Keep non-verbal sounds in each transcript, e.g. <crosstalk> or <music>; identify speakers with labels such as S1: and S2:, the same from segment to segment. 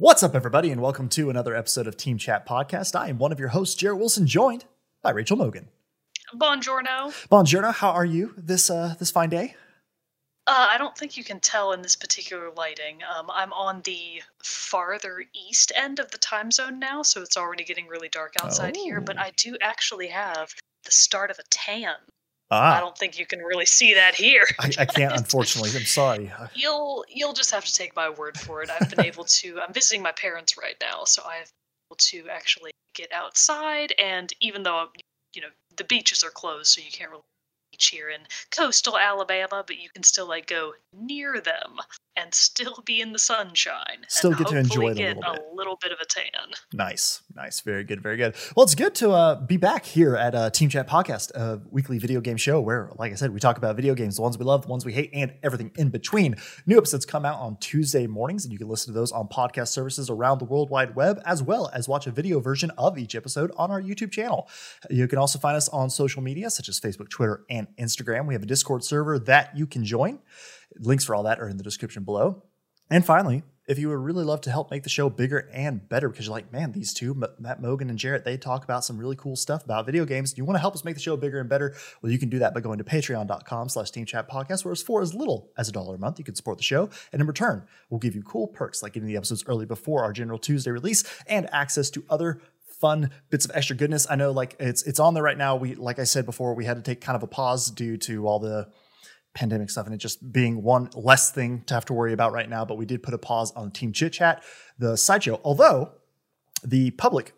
S1: What's up, everybody, and welcome to another episode of Team Chat Podcast. I am one of your hosts, Jared Wilson, joined by Rachel Mogan.
S2: Buongiorno.
S1: Buongiorno, how are you this uh, this fine day?
S2: Uh, I don't think you can tell in this particular lighting. Um, I'm on the farther east end of the time zone now, so it's already getting really dark outside here. But
S1: Oh.
S2: I do actually have the start of a tan.
S1: Ah,
S2: I don't think you can really see that here.
S1: I, I can't, <laughs> unfortunately. I'm sorry.
S2: You'll you'll just have to take my word for it. I've been able to. I'm visiting my parents right now, so I've been able to actually get outside. And even though you know the beaches are closed, so you can't really beach here in coastal Alabama, but you can still like go near them and still be in the sunshine.
S1: Still
S2: and
S1: get to enjoy it a little bit.
S2: a little bit of a tan.
S1: Nice, nice, very good, very good. Well, it's good to uh, be back here at uh, Team Chat Podcast, a weekly video game show where, like I said, we talk about video games, the ones we love, the ones we hate, and everything in between. New episodes come out on Tuesday mornings, and you can listen to those on podcast services around the World Wide Web, as well as watch a video version of each episode on our YouTube channel. You can also find us on social media such as Facebook, Twitter, and Instagram. We have a Discord server that you can join. Links for all that are in the description below. And finally, if you would really love to help make the show bigger and better, because you're like, man, these two, Matt Mogan and Jarrett, they talk about some really cool stuff about video games. You want to help us make the show bigger and better? Well, you can do that by going to patreon.com slash team chat podcast, where for as little as a dollar a month. You can support the show. And in return, we'll give you cool perks like getting the episodes early before our general Tuesday release and access to other fun bits of extra goodness. I know like it's it's on there right now. We like I said before, we had to take kind of a pause due to all the pandemic stuff and it just being one less thing to have to worry about right now. But we did put a pause on Team Chit Chat, the sideshow. Although the public,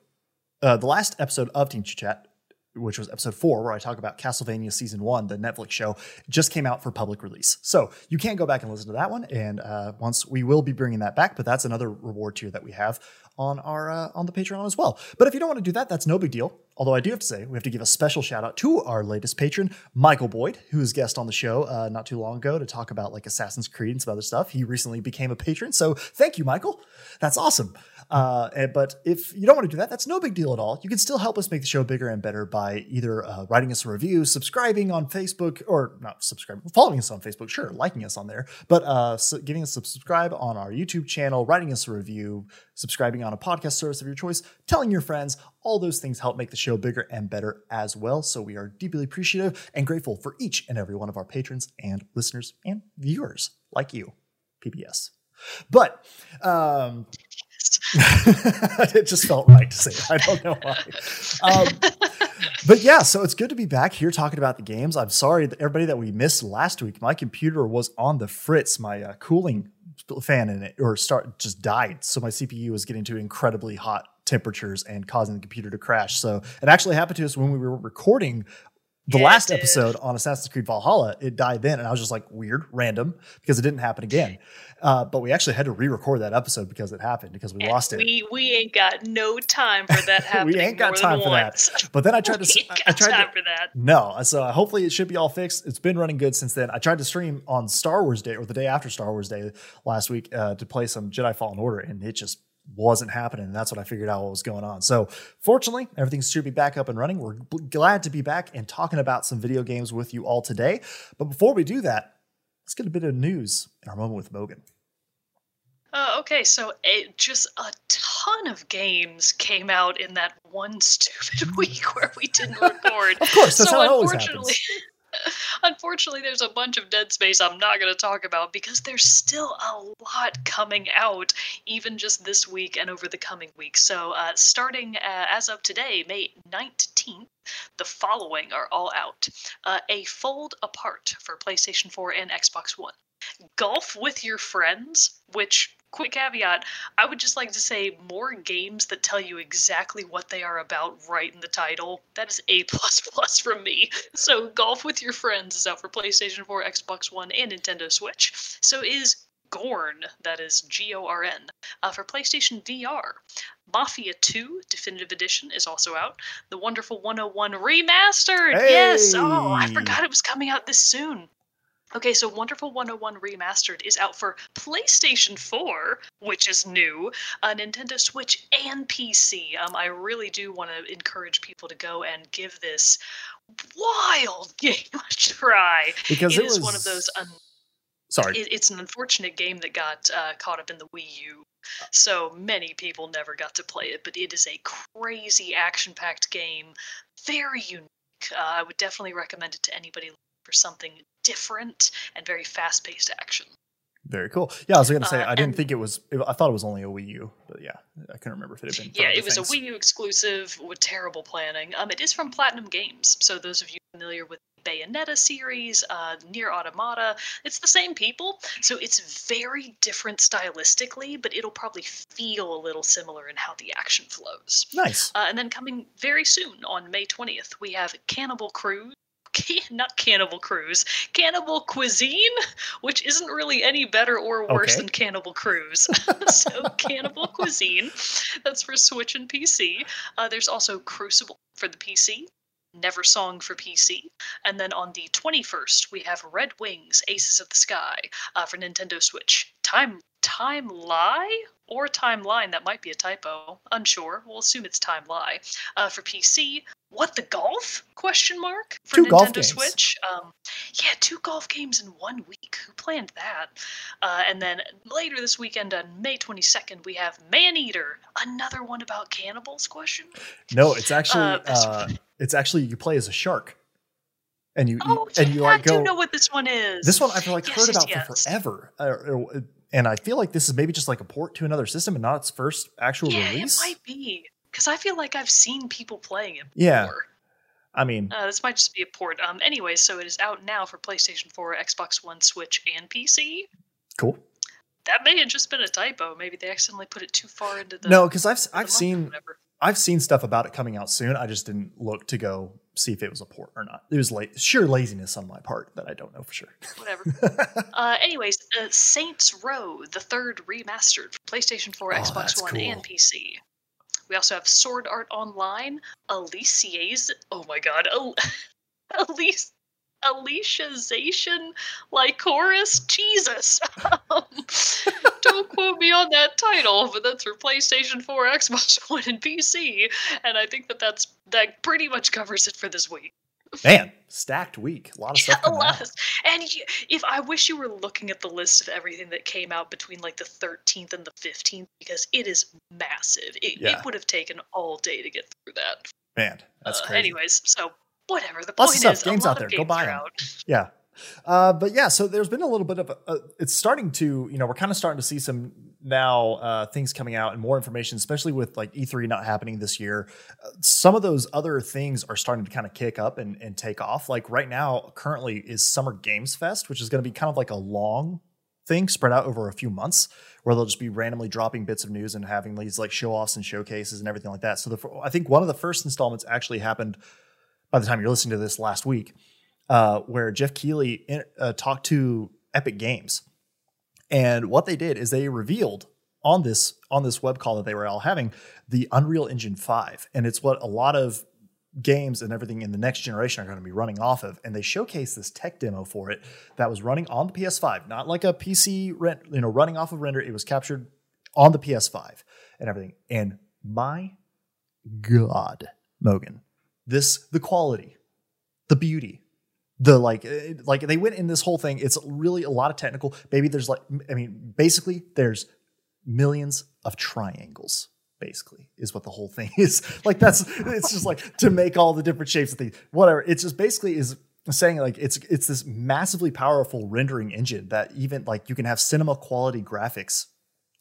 S1: uh, the last episode of Team Chit Chat, which was episode four, where I talk about Castlevania season one, the Netflix show, just came out for public release. So you can go back and listen to that one. And uh, once we will be bringing that back, but that's another reward tier that we have on our uh, on the Patreon as well. But if you don't want to do that, that's no big deal. Although I do have to say, we have to give a special shout out to our latest patron, Michael Boyd, who was guest on the show uh, not too long ago to talk about like Assassin's Creed and some other stuff. He recently became a patron, so thank you, Michael. That's awesome. Uh, and- but if you don't want to do that, that's no big deal at all. You can still help us make the show bigger and better by either uh, writing us a review, subscribing on Facebook, or not subscribing, following us on Facebook, sure, liking us on there, but uh, giving us a subscribe on our YouTube channel, writing us a review, subscribing on a podcast service of your choice, telling your friends. All those things help make the show bigger and better as well. So we are deeply appreciative and grateful for each and every one of our patrons and listeners and viewers like you, PBS. But um, <laughs> it just felt right to say. it. I don't know why. Um, but yeah, so it's good to be back here talking about the games. I'm sorry that everybody that we missed last week. My computer was on the fritz. My uh, cooling fan in it or start just died. So my CPU was getting to incredibly hot temperatures and causing the computer to crash. So it actually happened to us when we were recording the
S2: Yeah,
S1: last episode on Assassin's Creed Valhalla. It died then, and I was just like weird, random because it didn't happen again. <laughs> Uh, but we actually had to re-record that episode because it happened because we
S2: And
S1: lost it.
S2: We we ain't got no time for that <laughs> happening.
S1: We ain't got time for that. But then I <laughs> tried to.
S2: ain't
S1: I-
S2: got
S1: I tried
S2: time
S1: to,
S2: for that.
S1: no, so hopefully it should be all fixed. It's been running good since then. I tried to stream on Star Wars Day or the day after Star Wars Day last week uh, to play some Jedi Fallen Order, and it just wasn't happening. And that's when I figured out what was going on. So fortunately, everything should be back up and running. We're gl- glad to be back and talking about some video games with you all today. But before we do that, let's get a bit of news in our moment with Mogan.
S2: Uh, okay, so it, just a ton of games came out in that one stupid <laughs> week where we didn't record.
S1: Of course, that's
S2: so
S1: how it always happens. <laughs>
S2: unfortunately, there's a bunch of Dead Space I'm not going to talk about because there's still a lot coming out, even just this week and over the coming weeks. So, uh, starting uh, as of today, May 19th, the following are all out: uh, a Fold Apart for PlayStation 4 and Xbox One. Golf with your friends, which quick caveat, I would just like to say more games that tell you exactly what they are about right in the title. That is A <laughs> plus plus from me. So Golf with Your Friends is out for PlayStation 4, Xbox One, and Nintendo Switch. So is Gorn, that is G O R N, uh, for PlayStation VR. Mafia 2 Definitive Edition is also out. The Wonderful 101 Remastered! Yes! Oh, I forgot it was coming out this soon. Okay, so Wonderful 101 Remastered is out for PlayStation 4, which is new, uh, Nintendo Switch, and PC. Um, I really do want to encourage people to go and give this wild <laughs> game a try.
S1: Because
S2: It
S1: it,
S2: is
S1: was
S2: one of those. Un-
S1: Sorry.
S2: it, it's an unfortunate game that got uh, caught up in the Wii U So many people never got to play it, but it is a crazy action packed game, very unique. Uh, I would definitely recommend it to anybody for something different and very fast paced action.
S1: Very cool. Yeah, I was going to say
S2: Uh,
S1: I didn't think it was. I thought it was only a Wii U, but yeah, I couldn't remember if it had been.
S2: Yeah, it was
S1: things.
S2: a Wii U exclusive with terrible planning. Um, it is from Platinum Games, so those of you familiar with the Bayonetta series, uh, Nier Automata, it's the same people, so it's very different stylistically, but it'll probably feel a little similar in how the action flows.
S1: Nice.
S2: Uh, and then coming very soon on May 20th, we have Cannibal Cruise. Not Cannibal Cruise, Cannibal Cuisine, which isn't really any better or worse
S1: Okay.
S2: than Cannibal Cruise. <laughs> so, Cannibal Cuisine, that's for Switch and PC. Uh, there's also Crucible for the PC, Neversong for PC, and then on the 21st we have Red Wings Aces of the Sky uh, for Nintendo Switch. Time Time Lie or Timeline? That might be a typo. Unsure. We'll assume it's Time Lie uh, for PC. What the golf? Question mark for
S1: Two
S2: Nintendo
S1: golf games.
S2: Switch. Um, yeah, two golf games in one week. Who planned that? Uh, and then later this weekend on May 22nd, we have Maneater, another one about cannibals. Question.
S1: No, it's actually
S2: Uh,
S1: uh, it's actually you play as a shark, and you
S2: Oh,
S1: and
S2: yeah,
S1: you like
S2: I do know what this one is.
S1: This one I've like
S2: Yes,
S1: heard about
S2: yes.
S1: for forever, uh, uh, and I feel like this is maybe just like a port to another system and not its first actual
S2: yeah,
S1: release.
S2: it might be because I feel like I've seen people playing it.
S1: Yeah.
S2: Before.
S1: I mean,
S2: Uh, this might just be a port. Um. Anyway, so it is out now for PlayStation 4, Xbox One, Switch, and PC.
S1: cool.
S2: That may have just been a typo. Maybe they accidentally put it too far into the.
S1: No, because I've I've seen. I've seen stuff about it coming out soon. I just didn't look to go see if it was a port or not. It was late, sheer laziness on my part that I don't know for sure.
S2: whatever. <laughs> uh, anyways, uh, Saints Row, the third remastered for PlayStation 4,
S1: Oh,
S2: Xbox One, and. PC. We also have Sword Art Online, Alicia's. Oh my god, Al- <laughs> Alice. Aliciazation Lycoris? Jesus! Um, <laughs> don't quote me on that title, but that's for PlayStation 4, Xbox <laughs> One, and PC. And I think that that's that pretty much covers it for this week.
S1: Man, stacked week. A lot of stuff
S2: a lot. of- And y- if I wish you were looking at the list of everything that came out between like the 13th and the 15th, because it is massive. It,
S1: Yeah.
S2: it would have taken all day to get through that.
S1: Man, that's
S2: Uh,
S1: crazy.
S2: Anyways, so whatever. The
S1: Lots of
S2: point
S1: stuff.
S2: is,
S1: Games
S2: a lot
S1: out there.
S2: of
S1: Go buy
S2: are
S1: 'em.
S2: out. <laughs>
S1: Yeah. Uh, but yeah, so there's been a little bit of a, uh, it's starting to, you know, we're kind of starting to see some now uh, things coming out and more information, especially with like E3 not happening this year. Uh, some of those other things are starting to kind of kick up and, and take off. Like right now, currently is Summer Games Fest, which is going to be kind of like a long thing spread out over a few months where they'll just be randomly dropping bits of news and having these like show offs and showcases and everything like that. So the, I think one of the first installments actually happened by the time you're listening to this last week uh, where Geoff Keighley in, uh, talked to Epic Games, and what they did is they revealed on this on this web call that they were all having the Unreal Engine five, and it's what a lot of games and everything in the next generation are going to be running off of. And they showcased this tech demo for it that was running on the PS5, not like a PC rent, you know, running off of render. It was captured on the PS5 and everything. And my God, Mogan, this the quality, the beauty, the like eh, like they went in this whole thing. It's really a lot of technical. Maybe there's like i mean basically there's millions of triangles basically is what the whole thing <laughs> is. Like that's it's just like to make all the different shapes of things. Whatever. It's just basically is saying like it's it's this massively powerful rendering engine that even like you can have cinema quality graphics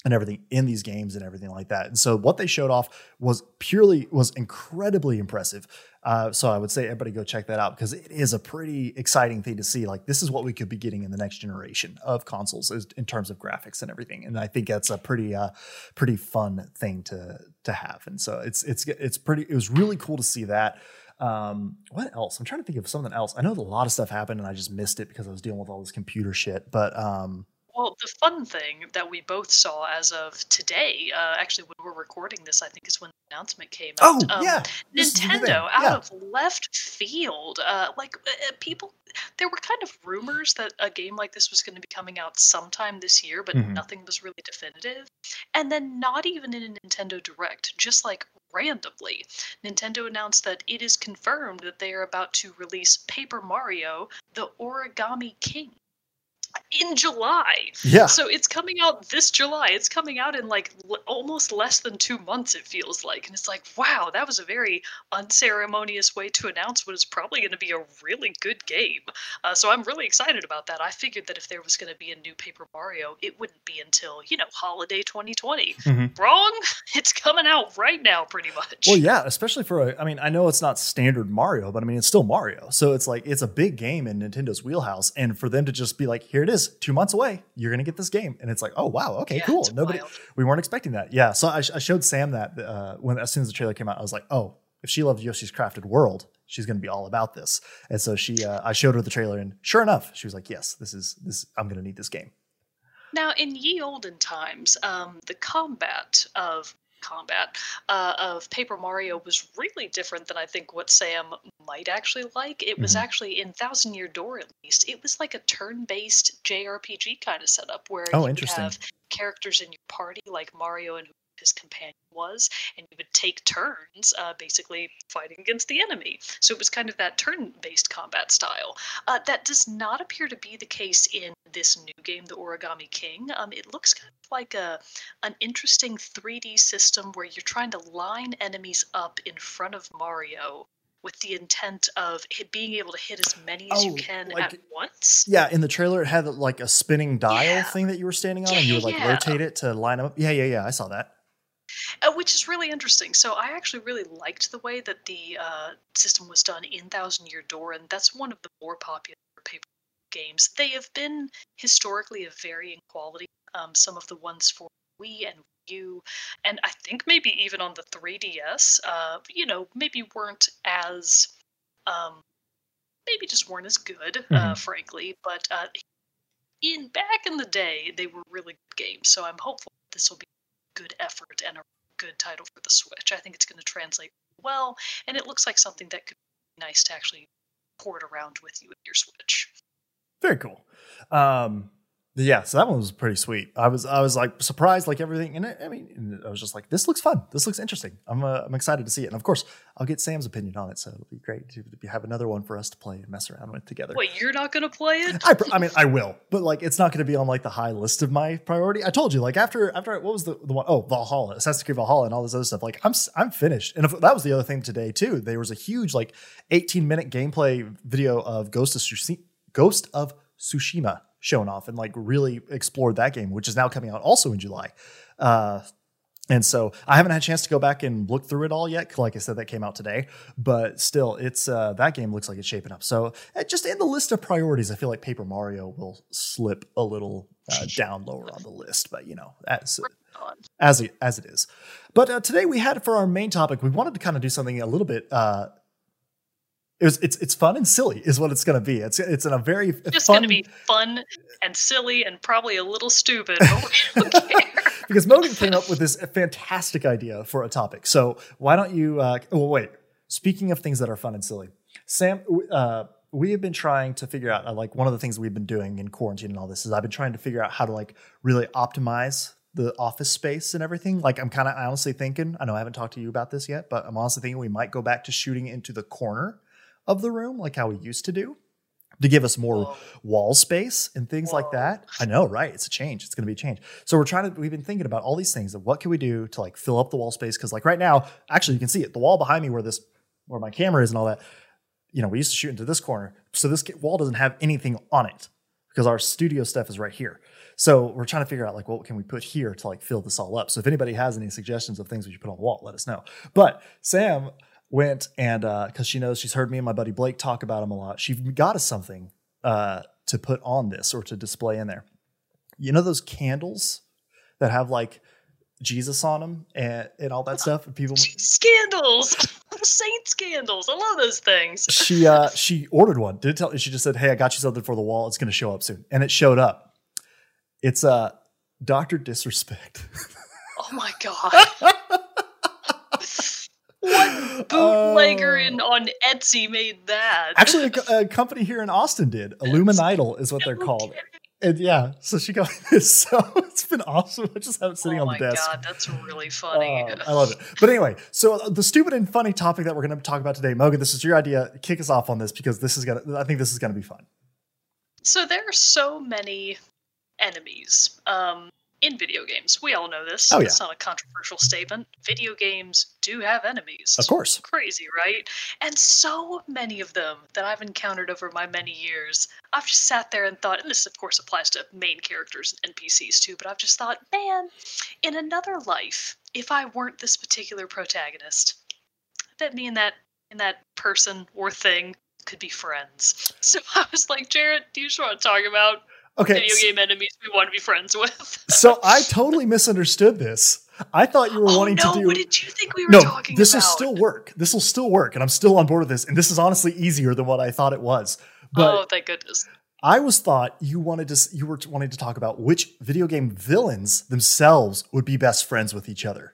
S1: and everything in these games and everything like that. And so what they showed off was purely was incredibly impressive. Uh, so I would say everybody go check that out because it is a pretty exciting thing to see. Like this is what we could be getting in the next generation of consoles is- in terms of graphics and everything. And I think that's a pretty uh, pretty fun thing to to have. And so it's it's it's pretty. It was really cool to see that. Um, what else? I'm trying to think of something else. I know a lot of stuff happened and I just missed it because I was dealing with all this computer shit. But um,
S2: Well, the fun thing that we both saw as of today, uh, actually, when we're recording this, I think is when the announcement came
S1: oh
S2: out. Um,
S1: yeah, this is the.
S2: Nintendo out of left field, uh, like uh, uh, people, there were kind of rumors that a game like this was going to be coming out sometime this year, but
S1: Mhm.
S2: nothing was really definitive. And then, not even in a Nintendo Direct, just like randomly, Nintendo announced that it is confirmed that they are about to release Paper Mario: The Origami King. In July.
S1: Yeah.
S2: So it's coming out this July. It's coming out in like l- almost less than two months, it feels like. And it's like, wow, that was a very unceremonious way to announce what is probably going to be a really good game. Uh, so I'm really excited about that. I figured that if there was going to be a new Paper Mario, it wouldn't be until, you know, holiday 2020.
S1: Mhm.
S2: Wrong? <laughs> It's coming out right now, pretty much.
S1: Well, yeah, especially for a, I mean, I know it's not standard Mario, but I mean, it's still Mario. So it's like, it's a big game in Nintendo's wheelhouse. And for them to just be like, here it is, two months away, you're going to get this game. And it's like, oh, wow, okay,
S2: Yeah,
S1: cool. Nobody,
S2: wild.
S1: we weren't expecting that. Yeah. So I, sh- I showed Sam that uh, when, as soon as the trailer came out, I was like, oh, if she loved Yoshi's Crafted World, she's going to be all about this. And so she, uh, I showed her the trailer and sure enough, she was like, yes, this is, this, I'm going to need this game.
S2: Now, in ye olden times, um, the combat of combat uh, of Paper Mario was really different than I think what Sam might actually like. It was
S1: Mhm.
S2: actually in Thousand Year Door, at least. It was like a turn-based JRPG kind of setup where
S1: Oh,
S2: you
S1: interesting.
S2: have characters in your party, like Mario and who his companion was, and you would take turns, uh, basically fighting against the enemy. So it was kind of that turn-based combat style. Uh, that does not appear to be the case in this new game, The Origami King. Um, it looks kind of like a an interesting 3D system where you're trying to line enemies up in front of Mario with the intent of hit, being able to hit as many as you
S1: Oh,
S2: can
S1: like-
S2: at once.
S1: Yeah, in the trailer, it had like a spinning dial
S2: Yeah.
S1: thing that you were standing on,
S2: Yeah,
S1: and you would like
S2: yeah.
S1: rotate it to line up. Yeah, yeah, yeah. I saw that.
S2: Uh, which is really interesting. So I actually really liked the way that the uh, system was done in Thousand Year Door, and that's one of the more popular paper games. They have been historically of varying quality. Um, some of the ones for Wii and Wii U, and I think maybe even on the 3DS, uh, you know, maybe weren't as, um, maybe just weren't as good, uh,
S1: Mhm.
S2: frankly. But uh, in back in the day, they were really good games. So I'm hopeful this will be good effort and a good title for the Switch. I think it's going to translate well, and it looks like something that could be nice to actually port around with you with your Switch.
S1: Very cool. Um, yeah, so that one was pretty sweet. I was I was like surprised, like everything, and I mean, and I was just like, this looks fun. This looks interesting. I'm uh, I'm excited to see it, and of course, I'll get Sam's opinion on it. So it'll be great to, to have another one for us to play and mess around with together.
S2: Wait, you're not going to play it?
S1: I, I mean, I will, but like, it's not going to be on like the high list of my priority. I told you, like after after what was the the one oh Valhalla, Assassin's Creed Valhalla, and all this other stuff. Like I'm I'm finished, and if, that was the other thing today too. There was a huge like 18 minute gameplay video of Ghost of Tsushima, Ghost of Tsushima shown off, and like really explored that game, which is now coming out also in July. Uh, and so I haven't had a chance to go back and look through it all yet. Like I said, that came out today, but still, it's uh, that game looks like it's shaping up. So uh, just in the list of priorities, I feel like Paper Mario will slip a little uh, down lower on the list. But you know, as as it, as it is. But uh, today we had for our main topic, we wanted to kind of do something a little bit. It was it's it's fun and silly is what it's going to be. It's it's in a very
S2: Just going to be fun and silly and probably a little stupid, <laughs> <laughs>
S1: because Mogan came up with this fantastic idea for a topic. So why don't you? Uh, well, wait. Speaking of things that are fun and silly, Sam, uh, we have been trying to figure out. Uh, like one of the things we've been doing in quarantine and all this is I've been trying to figure out how to like really optimize the office space and everything. Like I'm kind of honestly thinking. I know I haven't talked to you about this yet, but I'm honestly thinking we might go back to shooting into the corner of the room, like how we used to do. To give us more
S2: Whoa.
S1: wall space and things like that. I know, right? It's a change. It's going to be a change. So we're trying to. We've been thinking about all these things of what can we do to like fill up the wall space because like right now, actually you can see it. The wall behind me where this where my camera is and all that. You know, we used to shoot into this corner, so this wall doesn't have anything on it because our studio stuff is right here. So we're trying to figure out like what can we put here to like fill this all up. So if anybody has any suggestions of things we should put on the wall, let us know. But Sam went and because she knows she's heard me and my buddy Blake talk about him a lot, she got us something uh, to put on this or to display in there. You know those candles that have like Jesus on them and, and all that stuff, and people.
S2: Scandals! <laughs> Saint scandals! I love those things. <laughs>
S1: She uh, she ordered one. Did tell. She just said, "Hey, I got you something for the wall. It's going to show up soon," and it showed up. It's uh, Doctor Disrespect.
S2: Oh my <laughs> god. What bootlegger
S1: Oh.
S2: in on Etsy made that?
S1: Actually, a, a company here in Austin did. Illuminidal is what they're called. And yeah, so she got <laughs> this. So it's been awesome. I just have it sitting
S2: oh
S1: on the desk.
S2: Oh my god, that's really funny.
S1: Uh, I love it. But anyway, so uh, the stupid and funny topic that we're going to talk about today, Mogan, this is your idea. Kick us off on this because this is gonna. I think this is gonna be fun.
S2: So there are so many enemies um, in video games. We all know this.
S1: Oh, yeah.
S2: It's not a controversial statement. Video games do have enemies.
S1: Of course.
S2: Crazy, right? And so many of them that I've encountered over my many years, I've just sat there and thought, and this of course applies to main characters and NPCs too, but I've just thought, man, in another life, if I weren't this particular protagonist, that me and that and that person or thing could be friends. <laughs> So I was like, Jarrett, do you just want to talk about
S1: Okay.
S2: video
S1: so-
S2: game enemies we want to be friends with? <laughs>
S1: So I totally misunderstood this. I thought you were
S2: oh
S1: wanting
S2: no,
S1: to do
S2: what did you think we were
S1: no,
S2: talking
S1: this
S2: about?
S1: will still work. This will still work, and I'm still on board with this. And this is honestly easier than what I thought it was. But
S2: oh, thank goodness.
S1: I was thought you wanted to you were wanting to talk about which video game villains themselves would be best friends with each other.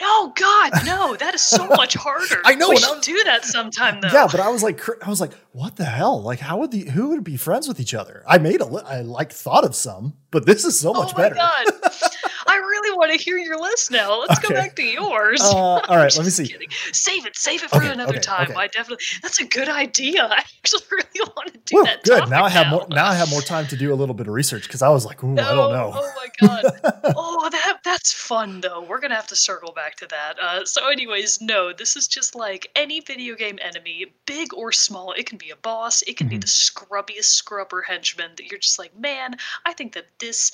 S2: No, God, no, that is so much <laughs> harder.
S1: I know,
S2: We should do that sometime, though.
S1: Yeah, but I was like, I was like, what the hell? Like, how would the who would be friends with each other? I made a li- I like thought of some, but this is so much
S2: oh my
S1: better.
S2: God. <laughs> I really want to hear your list now. Let's
S1: Okay.
S2: go back to yours.
S1: Uh, all <laughs> let me see.
S2: kidding. Save it. Save it for
S1: Okay,
S2: another
S1: okay,
S2: time. I definitely. That's a good idea. <laughs> I actually really want to do
S1: Woo,
S2: that.
S1: good. Now I have more. Now I have more time to do a little bit of research because I was like, ooh, I don't know.
S2: Oh my god. <laughs> oh, that that's fun though. We're gonna have to circle back to that. Uh, so, anyways, no, this is just like any video game enemy, big or small. It can be a boss. It can be
S1: Mhm.
S2: the scrubbiest scrubber henchman that you're just like, man, I think that this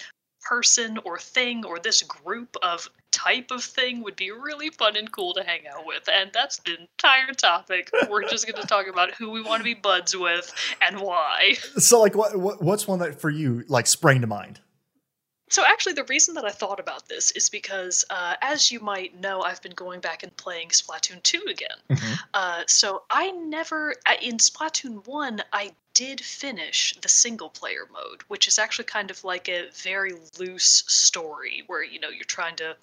S2: person or thing or this group of type of thing would be really fun and cool to hang out with. And that's the entire topic. We're just going to talk about who we want to be buds with and why.
S1: So, like, what, what what's one that for you like sprang to mind?
S2: So, actually, the reason that I thought about this is because, uh, as you might know, I've been going back and playing Splatoon 2 again. Uh, so, I never, uh, in Splatoon 1, I did finish the single player mode, which is actually kind of like a very loose story where, you know, you're trying to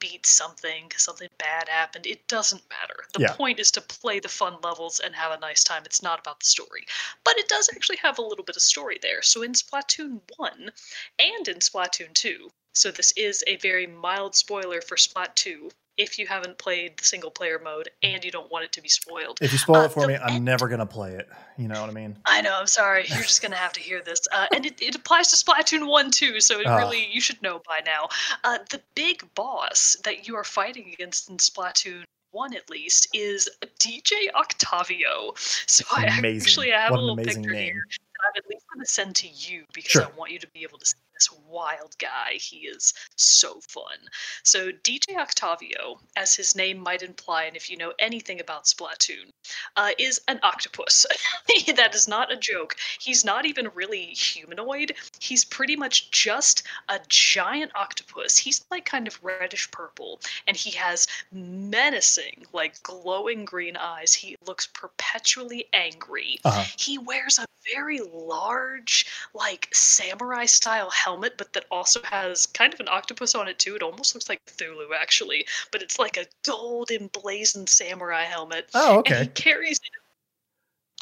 S2: beat something because something bad happened. It doesn't matter. The
S1: Yeah.
S2: point is to play the fun levels and have a nice time. It's not about the story. But it does actually have a little bit of story there. So, in Splatoon 1, and in Splatoon 2. So this is a very mild spoiler for Splat 2 if you haven't played the single player mode and you don't want it to be spoiled.
S1: If you spoil
S2: Uh,
S1: it for me, I'm
S2: end-
S1: never gonna play it. You know what I mean?
S2: I know, I'm sorry. You're just going to have to hear this. Uh, and it, it applies to Splatoon 1 too, so it
S1: Ah.
S2: really, you should know by now. Uh, the big boss that you are fighting against in Splatoon 1 at least is DJ Octavio. So I actually have
S1: What
S2: a little
S1: amazing
S2: picture
S1: name.
S2: here that I'm at least going to send to you because
S1: Sure.
S2: I want you to be able to see this wild guy. He is so fun. So DJ Octavio, as his name might imply, and if you know anything about Splatoon, uh, is an octopus. <laughs> that is not a joke. He's not even really humanoid. He's pretty much just a giant octopus. He's like kind of reddish purple, and he has menacing, like glowing green eyes. He looks perpetually angry.
S1: Uh-huh.
S2: He wears a very large, like samurai style helmet, but that also has kind of an octopus on it too. It almost looks like Cthulhu, actually, but it's like a gold emblazoned samurai helmet
S1: Oh,
S2: and he
S1: okay.
S2: carries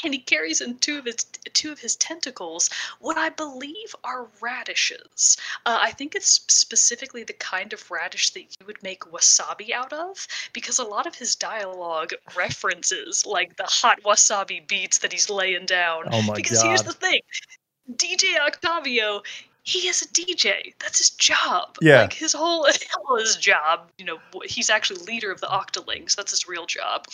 S2: and he carries in two of his two of his tentacles what I believe are radishes. Uh, I think it's specifically the kind of radish that you would make wasabi out of, because a lot of his dialogue references like the hot wasabi beats that he's laying down.
S1: Oh my
S2: because here's the thing, DJ Octavio. He is a DJ. That's his job.
S1: Yeah.
S2: Like his whole <laughs> his job, you know, he's actually leader of the Octolings. That's his real job.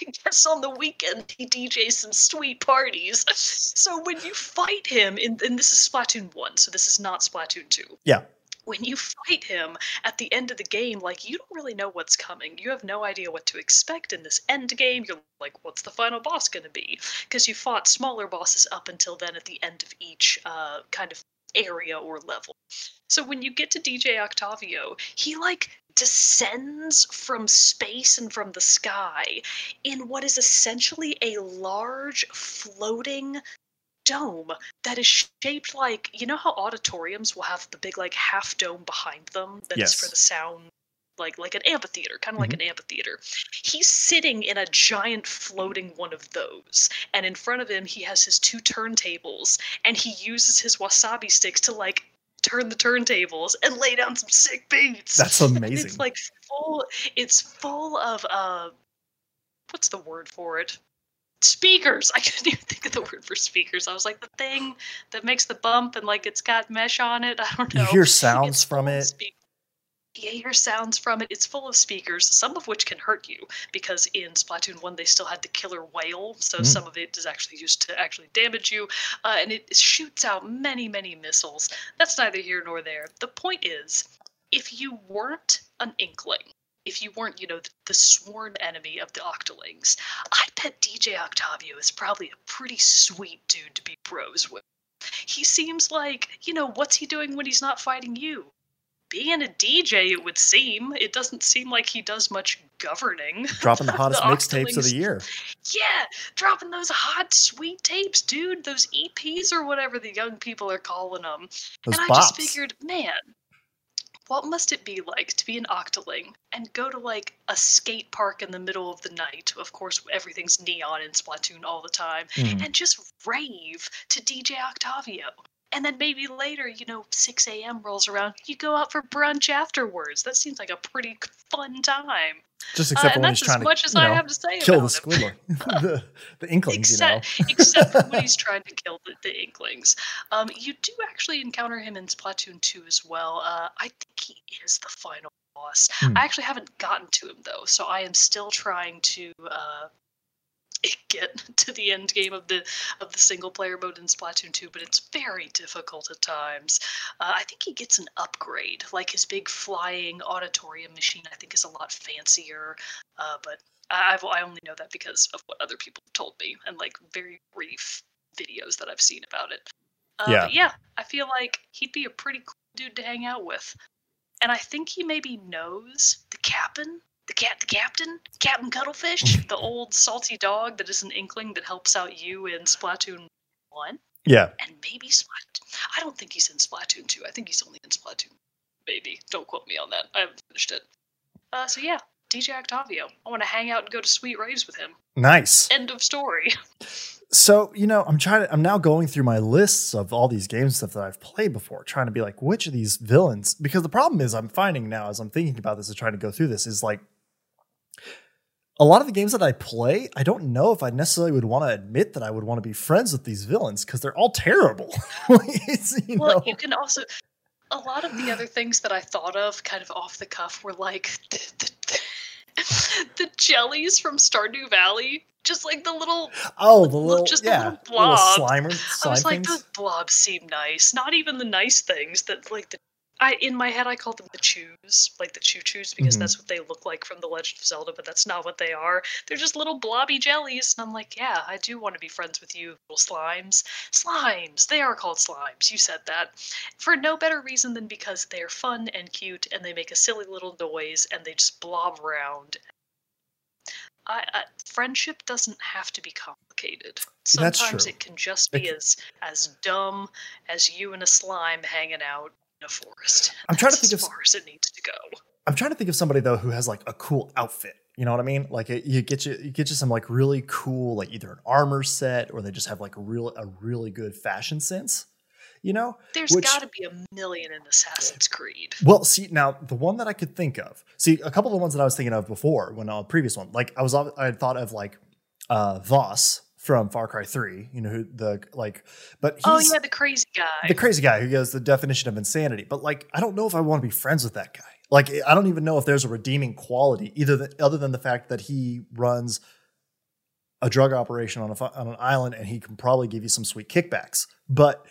S2: I guess on the weekend he DJs some sweet parties. So when you fight him, in, and this is Splatoon 1, so this is not Splatoon 2.
S1: Yeah.
S2: When you fight him at the end of the game, like you don't really know what's coming. You have no idea what to expect in this end game. You're like, what's the final boss going to be? Because you fought smaller bosses up until then at the end of each uh, kind of area or level. So when you get to DJ Octavio, he like descends from space and from the sky in what is essentially a large floating dome that is shaped like you know how auditoriums will have the big like half dome behind them that is for the sound like like an amphitheater kind of like an amphitheater he's sitting in a giant floating one of those and in front of him he has his two turntables and he uses his wasabi sticks to like turn the turntables and lay down some sick beats
S1: That's <laughs>
S2: and
S1: amazing.
S2: it's like full it's full of uh what's the word for it speakers. I couldn't even think of the word for speakers. I was like the thing that makes the bump and like it's got mesh on it. I don't know.
S1: You hear sounds
S2: It's
S1: from it.
S2: spe- you hear sounds from it. It's full of speakers, some of which can hurt you because in Splatoon 1 they still had the killer whale, so
S1: Mm.
S2: some of it is actually used to actually damage you, uh, and it shoots out many, many missiles. That's neither here nor there. The point is, if you weren't an Inkling, if you weren't, you know, the, the sworn enemy of the Octolings, I bet DJ Octavio is probably a pretty sweet dude to be bros with. He seems like, you know, what's he doing when he's not fighting you? Being a DJ, it would seem. It doesn't seem like he does much governing. <laughs>
S1: Dropping the hottest mixtapes of the year.
S2: Yeah, dropping those hot, sweet tapes, dude. Those EPs or whatever the young people are calling them.
S1: Those
S2: and I
S1: bops.
S2: just figured, man, what must it be like to be an octoling and go to like a skate park in the middle of the night? Of course, everything's neon in Splatoon all the time,
S1: Mhm.
S2: and just rave to DJ Octavio. And then maybe later, you know, 6 a.m. rolls around, you go out for brunch afterwards. That seems like a pretty fun time.
S1: Just
S2: Uh,
S1: except
S2: and
S1: when
S2: that's
S1: he's
S2: as
S1: trying to
S2: much as
S1: you
S2: I have to say
S1: kill the squidler, <laughs> <laughs> the, the inklings,
S2: except,
S1: you know.
S2: except when he's <laughs> trying to kill the, the Inklings. Um, you do actually encounter him in Splatoon 2 as well. Uh, I think he is the final boss.
S1: Hmm.
S2: I actually haven't gotten to him though, so I am still trying to uh, <laughs> get to the end game of the of the single player mode in Splatoon 2, but it's very difficult at times. Uh, I think he gets an upgrade, like his big flying auditorium machine. I think is a lot fancier, uh, but I- I've I only know that because of what other people have told me and like very brief videos that I've seen about it. Uh,
S1: Yeah.
S2: Yeah, I feel like he'd be a pretty cool dude to hang out with, and I think he maybe knows the captain. The cat, the captain, Captain Cuttlefish, <laughs> the old salty dog that is an inkling that helps out you in Splatoon one,
S1: Yeah.
S2: and maybe Splatoon. I don't think he's in Splatoon two. I think he's only in Splatoon. Maybe. Don't quote me on that. I haven't finished it. Uh, so yeah, DJ Octavio. I want to hang out and go to Sweet Raves with him.
S1: Nice.
S2: End of story. <laughs>
S1: So, you know, I'm trying to, I'm now going through my lists of all these game stuff that I've played before, trying to be like, which of these villains? Because the problem is, I'm finding now as I'm thinking about this and trying to go through this, is like a lot of the games that I play, I don't know if I necessarily would want to admit that I would want to be friends with these villains because they're all terrible. <laughs> You
S2: Well,
S1: know,
S2: you can also. A lot of the other things that I thought of, kind of off the cuff, were like <laughs> the, the, the jellies from Stardew Valley. Just like the little
S1: oh, the little,
S2: just the
S1: yeah,
S2: little
S1: little
S2: blob.
S1: slimer,
S2: I was like,
S1: things.
S2: those blobs seem nice. Not even the nice things that like the I in my head I call them the chews, like the choo choos, because
S1: Mhm.
S2: that's what they look like from the Legend of Zelda, but that's not what they are. They're just little blobby jellies, and I'm like, yeah, I do want to be friends with you, little slimes. Slimes, they are called slimes. You said that for no better reason than because they're fun and cute, and they make a silly little noise, and they just blob around. I, I, friendship doesn't have to be complicated. Sometimes it can just be as as dumb as you and a slime hanging out a forest.
S1: I'm trying to think
S2: as
S1: of-
S2: far as it needs to go.
S1: I'm trying to think of somebody though who has like a cool outfit. You know what I mean? Like it, you get you, you get you some like really cool, like either an armor set or they just have like a real a really good fashion sense. You know?
S2: there's got to be a million in Assassin's Creed.
S1: Well, see now the one that I could think of. See a couple of the ones that I was thinking of before when on the previous one, like I was I had thought of like uh Vaas from Far Cry Three. You know who the like, but he's
S2: Oh yeah, the crazy guy.
S1: the crazy guy who goes the definition of insanity. But like, I don't know if I want to be friends with that guy. Like, I don't even know if there's a redeeming quality either that, other than the fact that he runs a drug operation on a on an island and he can probably give you some sweet kickbacks. But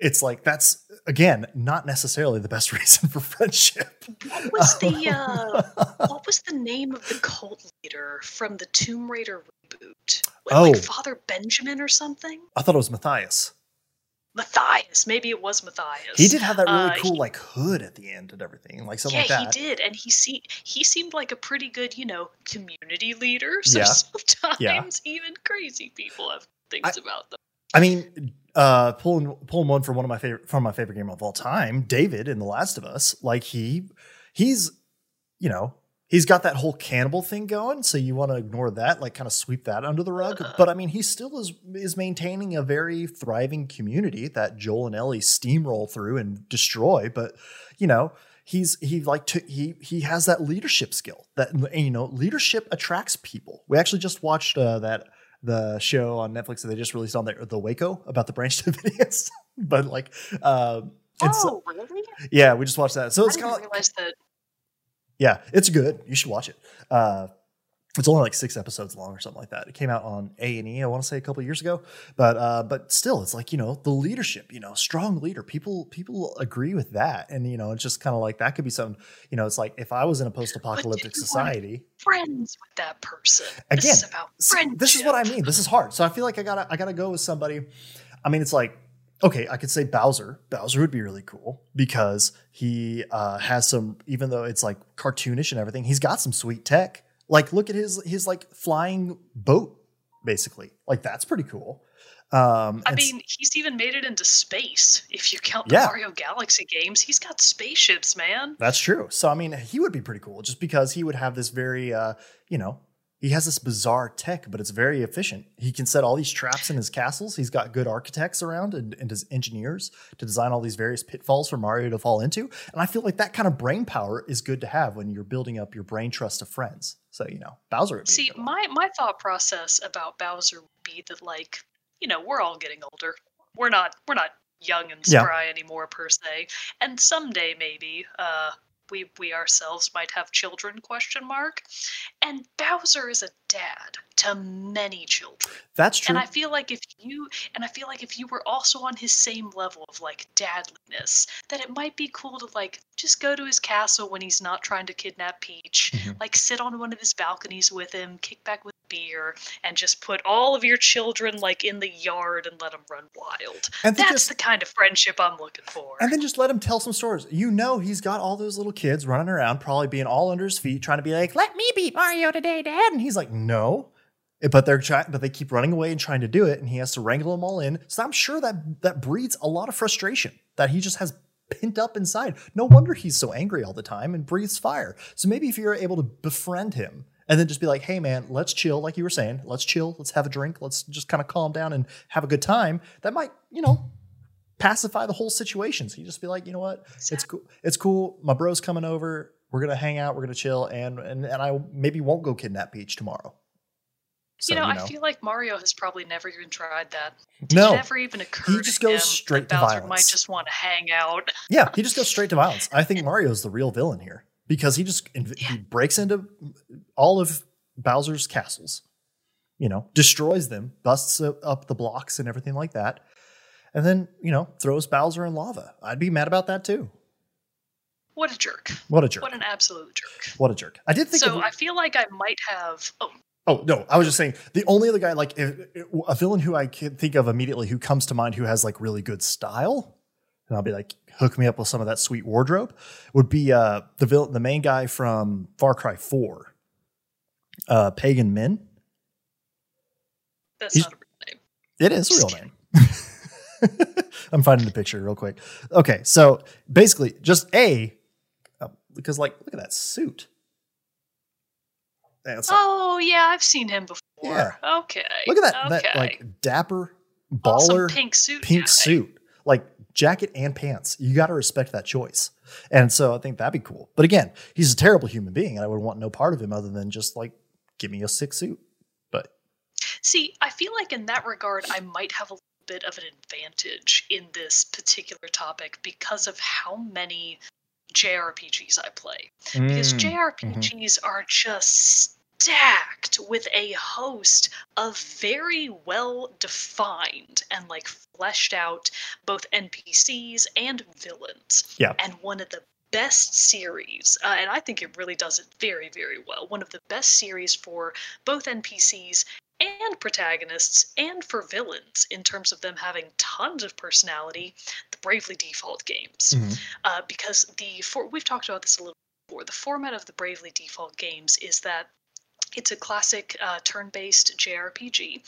S1: it's like that's again not necessarily the best <laughs> reason for friendship.
S2: what was the uh, <laughs> what was the name of the cult leader from the Tomb Raider reboot? What,
S1: Oh.
S2: Like Father Benjamin or something?
S1: I thought it was Mathias.
S2: Mathias. Maybe it was Mathias.
S1: He did have that really
S2: Uh,
S1: cool
S2: he-
S1: like hood at the end and everything, like something
S2: yeah,
S1: like that.
S2: he did, and he se- he seemed like a pretty good, you know, community leader. <laughs> So
S1: Yeah.
S2: sometimes even crazy people have things about them.
S1: I mean, uh, pulling pulling one from one of my favorite from my favorite game of all time, David in The Last of Us. Like he, he's, you know, he's got that whole cannibal thing going. So you want to ignore that, like kind of sweep that under the rug.
S2: Uh.
S1: But I mean, he still is is maintaining a very thriving community that Joel and Ellie steamroll through and destroy. But you know. He's he like to, he he has that leadership skill that you know leadership attracts people. We actually just watched uh, that the show on Netflix that they just released on the the Waco about the Branch <laughs> Davidians. but like, uh, it's
S2: oh, really?
S1: yeah, we just watched that. So
S2: I
S1: it's kind of like,
S2: realize that.
S1: Yeah, it's good. You should watch it. Uh, it's only like six episodes long or something like that. It came out on A and E, I want to say a couple years ago, but uh, but still, it's like you know the leadership, you know, strong leader. People people agree with that, and you know, it's just kind of like that could be some, you know, it's like if I was in a
S2: you want?
S1: society,
S2: Friends with that person.
S1: Again,
S2: this is about friendship.
S1: this is what I mean. This is hard. So I feel like I gotta I gotta go with somebody. I mean, it's like okay, I could say Bowser. Bowser would be really cool because he uh, has some, even though it's like cartoonish and everything, he's got some sweet tech. Like, look at his his like flying boat, basically. Like that's pretty cool. Um,
S2: I mean, he's even made it into space. If you count the
S1: Yeah.
S2: Mario Galaxy games, he's got spaceships, man.
S1: That's true. So I mean, he would be pretty cool just because he would have this very uh, you know, he has this bizarre tech, but it's very efficient. He can set all these traps in his castles. He's got good architects around and, and his engineers to design all these various pitfalls for Mario to fall into. And I feel like that kind of brain power is good to have when you're building up your brain trust of friends. So, you know, Bowser would be
S2: See, my my thought process about Bowser would be that like, you know, we're all getting older. We're not we're not young and
S1: Yeah.
S2: spry anymore per se. And someday maybe uh we we ourselves might have children question mark. And Bowser is a dad to many children.
S1: That's true.
S2: And I feel like if you and I feel like if you were also on his same level of like dadliness, that it might be cool to like just go to his castle when he's not trying to kidnap Peach,
S1: Mhm.
S2: like sit on one of his balconies with him, kick back with beer, and just put all of your children like in the yard and let them run wild.
S1: and
S2: That's
S1: just
S2: the kind of friendship I'm looking for.
S1: And then just let him tell some stories. You know, he's got all those little kids running around, probably being all under his feet, trying to be like, "Let me beat Mario today, Dad." And he's like, "No," eh, but they're trying, but they keep running away and trying to do it, and he has to wrangle them all in. So I'm sure that that breeds a lot of frustration that he just has pent up inside. No wonder he's so angry all the time and breathes fire. So maybe if you're able to befriend him. And then just be like, hey man, let's chill, like you were saying. Let's chill. Let's have a drink. Let's just kind of calm down and have a good time. That might, you know, pacify the whole situation. So you just be like, you know what, it's cool. It's cool. My bro's coming over. We're gonna hang out. We're gonna chill, and and and I maybe won't go kidnap Peach tomorrow. So,
S2: you know, I feel like Mario has probably never even tried that. Did
S1: no,
S2: it ever even occur
S1: just
S2: to
S1: goes
S2: him
S1: straight to
S2: Bowser might just want to hang out?
S1: yeah, he just goes straight to violence. I think Mario's the real villain here because he just inv- he breaks into all of Bowser's castles, you know, destroys them, busts up the blocks and everything like that, and then you know throws Bowser in lava. I'd be mad about that too.
S2: What a jerk.
S1: What a jerk!
S2: What an absolute jerk.
S1: What a jerk! I did think
S2: So
S1: of,
S2: I feel like I might have. Oh,
S1: Oh no, I was just saying the only other guy like if, if- a villain who I can think of immediately who comes to mind who has like really good style, and I'll be like hook me up with some of that sweet wardrobe would be uh the villain, the main guy from Far Cry Four, uh Pagan Min.
S2: that's
S1: He's-
S2: not a real name.
S1: It is a real name. <laughs> I'm finding the picture real quick. Okay, so basically just a uh, because like look at that suit. That's
S2: Oh yeah, I've seen him before.
S1: Yeah.
S2: Okay.
S1: look at that
S2: Okay.
S1: that like dapper
S2: Awesome
S1: baller
S2: pink suit.
S1: pink
S2: guy.
S1: suit, like jacket and pants. You got to respect that choice. And so I think that'd be cool. But again, he's a terrible human being, and I would want no part of him other than just like give me a sick suit. But
S2: See, I feel like in that regard, I might have a little bit of an advantage in this particular topic because of how many JRPGs I play. Because
S1: Mm,
S2: JRPGs are just stacked with a host of very well defined and like fleshed out both NPCs and villains.
S1: Yeah.
S2: And one of the best series, uh, and I think it really does it very, very well. One of the best series for both NPCs and protagonists and for villains in terms of them having tons of personality, the Bravely Default games
S1: mhm.
S2: uh, because the for we've talked about this a little before. The format of the Bravely Default games is that it's a classic uh, turn-based JRPG,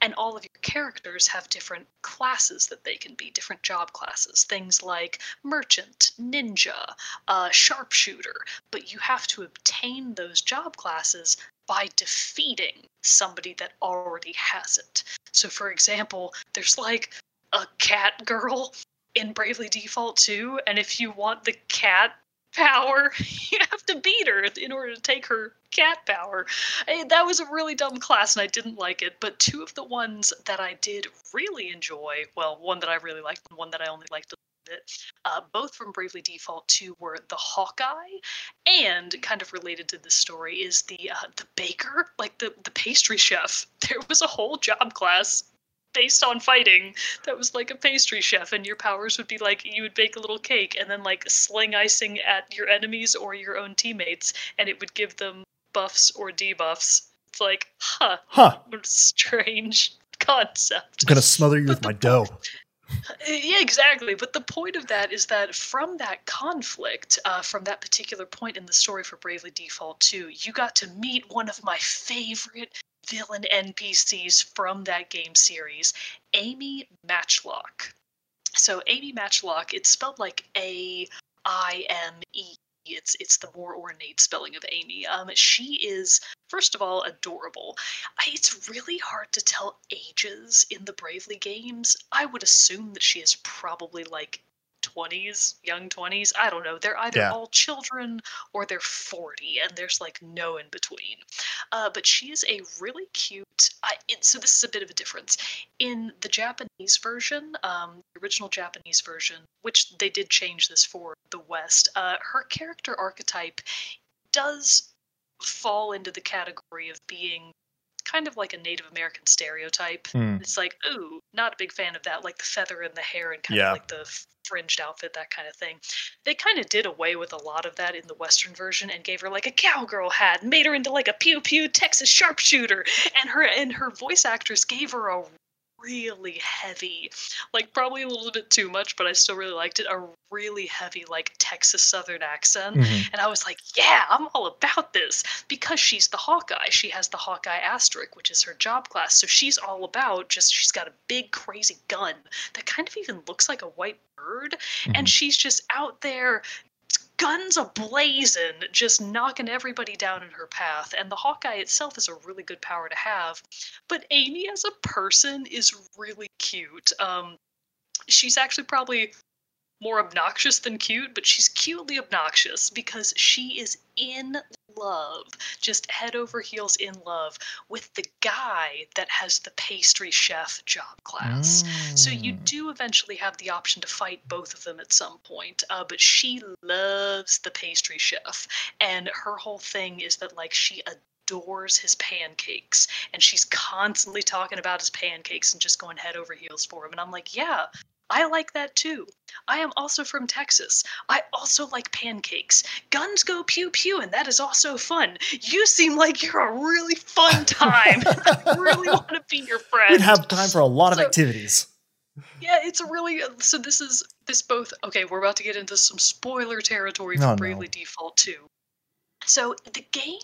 S2: and all of your characters have different classes that they can be, different job classes. Things like merchant, ninja, uh, sharpshooter. But you have to obtain those job classes by defeating somebody that already has it. So, for example, there's like a cat girl in Bravely Default 2, and if you want the cat power. <laughs> You have to beat her in order to take her cat power. I, that was a really dumb class and I didn't like it, but two of the ones that I did really enjoy, well, one that I really liked and one that I only liked a little bit, uh, both from Bravely Default 2 were the Hawkeye and kind of related to this story is the uh, the baker, like the the pastry chef. <laughs> There was a whole job class based on fighting that was like a pastry chef and your powers would be like you would bake a little cake and then like sling icing at your enemies or your own teammates and it would give them buffs or debuffs it's like huh
S1: Huh.
S2: strange <laughs> concept
S1: I'm gonna smother you with my dough. <laughs>
S2: yeah, exactly. But the point of that is that from that conflict, uh, from that particular point in the story for Bravely Default 2, you got to meet one of my favorite villain NPCs from that game series, Aimee Matchlock. So Aimee Matchlock, it's spelled like A I M E. It's it's the more ornate spelling of Amy. Um, she is first of all adorable. It's really hard to tell ages in the Bravely games. I would assume that she is probably like 20s, young 20s. I don't know. They're either
S1: Yeah.
S2: all children or they're 40, and there's like no in between. Uh, but she is a really cute. I, it, so this is a bit of a difference in the Japanese version, um, the original Japanese version, which they did change this for the West. Uh, her character archetype does fall into the category of being kind of like a Native American stereotype.
S1: Hmm.
S2: It's like, ooh, not a big fan of that, like the feather in the hair and kind
S1: Yeah.
S2: of like the fringed outfit, that kind of thing. They kind of did away with a lot of that in the Western version and gave her like a cowgirl hat, made her into like a pew pew Texas sharpshooter, and her and her voice actress gave her a really heavy, like probably a little bit too much, but I still really liked it. A really heavy, like Texas Southern accent.
S1: Mhm.
S2: And I was like, yeah, I'm all about this because she's the Hawkeye. She has the Hawkeye asterisk, which is her job class. So she's all about just, she's got a big, crazy gun that kind of even looks like a white bird.
S1: Mhm.
S2: And she's just out there, guns ablazing, just knocking everybody down in her path. And the Hawkeye itself is a really good power to have. But Aimee as a person is really cute. Um, she's actually probably more obnoxious than cute, but she's cutely obnoxious because she is in love, just head over heels in love with the guy that has the pastry chef job class. So you
S1: Mm.
S2: do eventually have the option to fight both of them at some point. Uh, but she loves the pastry chef, and her whole thing is that like she adores his pancakes, and she's constantly talking about his pancakes and just going head over heels for him. And I'm like, yeah. I like that too. I am also from Texas. I also like pancakes. Guns go pew pew, and that is also fun. You seem like you're a really fun <laughs> time. I <laughs> really want to be your friend.
S1: We'd have time for a lot of activities.
S2: Yeah, it's a really uh, so. This is this both. Okay, we're about to get into some spoiler territory for
S1: Oh, no.
S2: Bravely Default 2. So the game,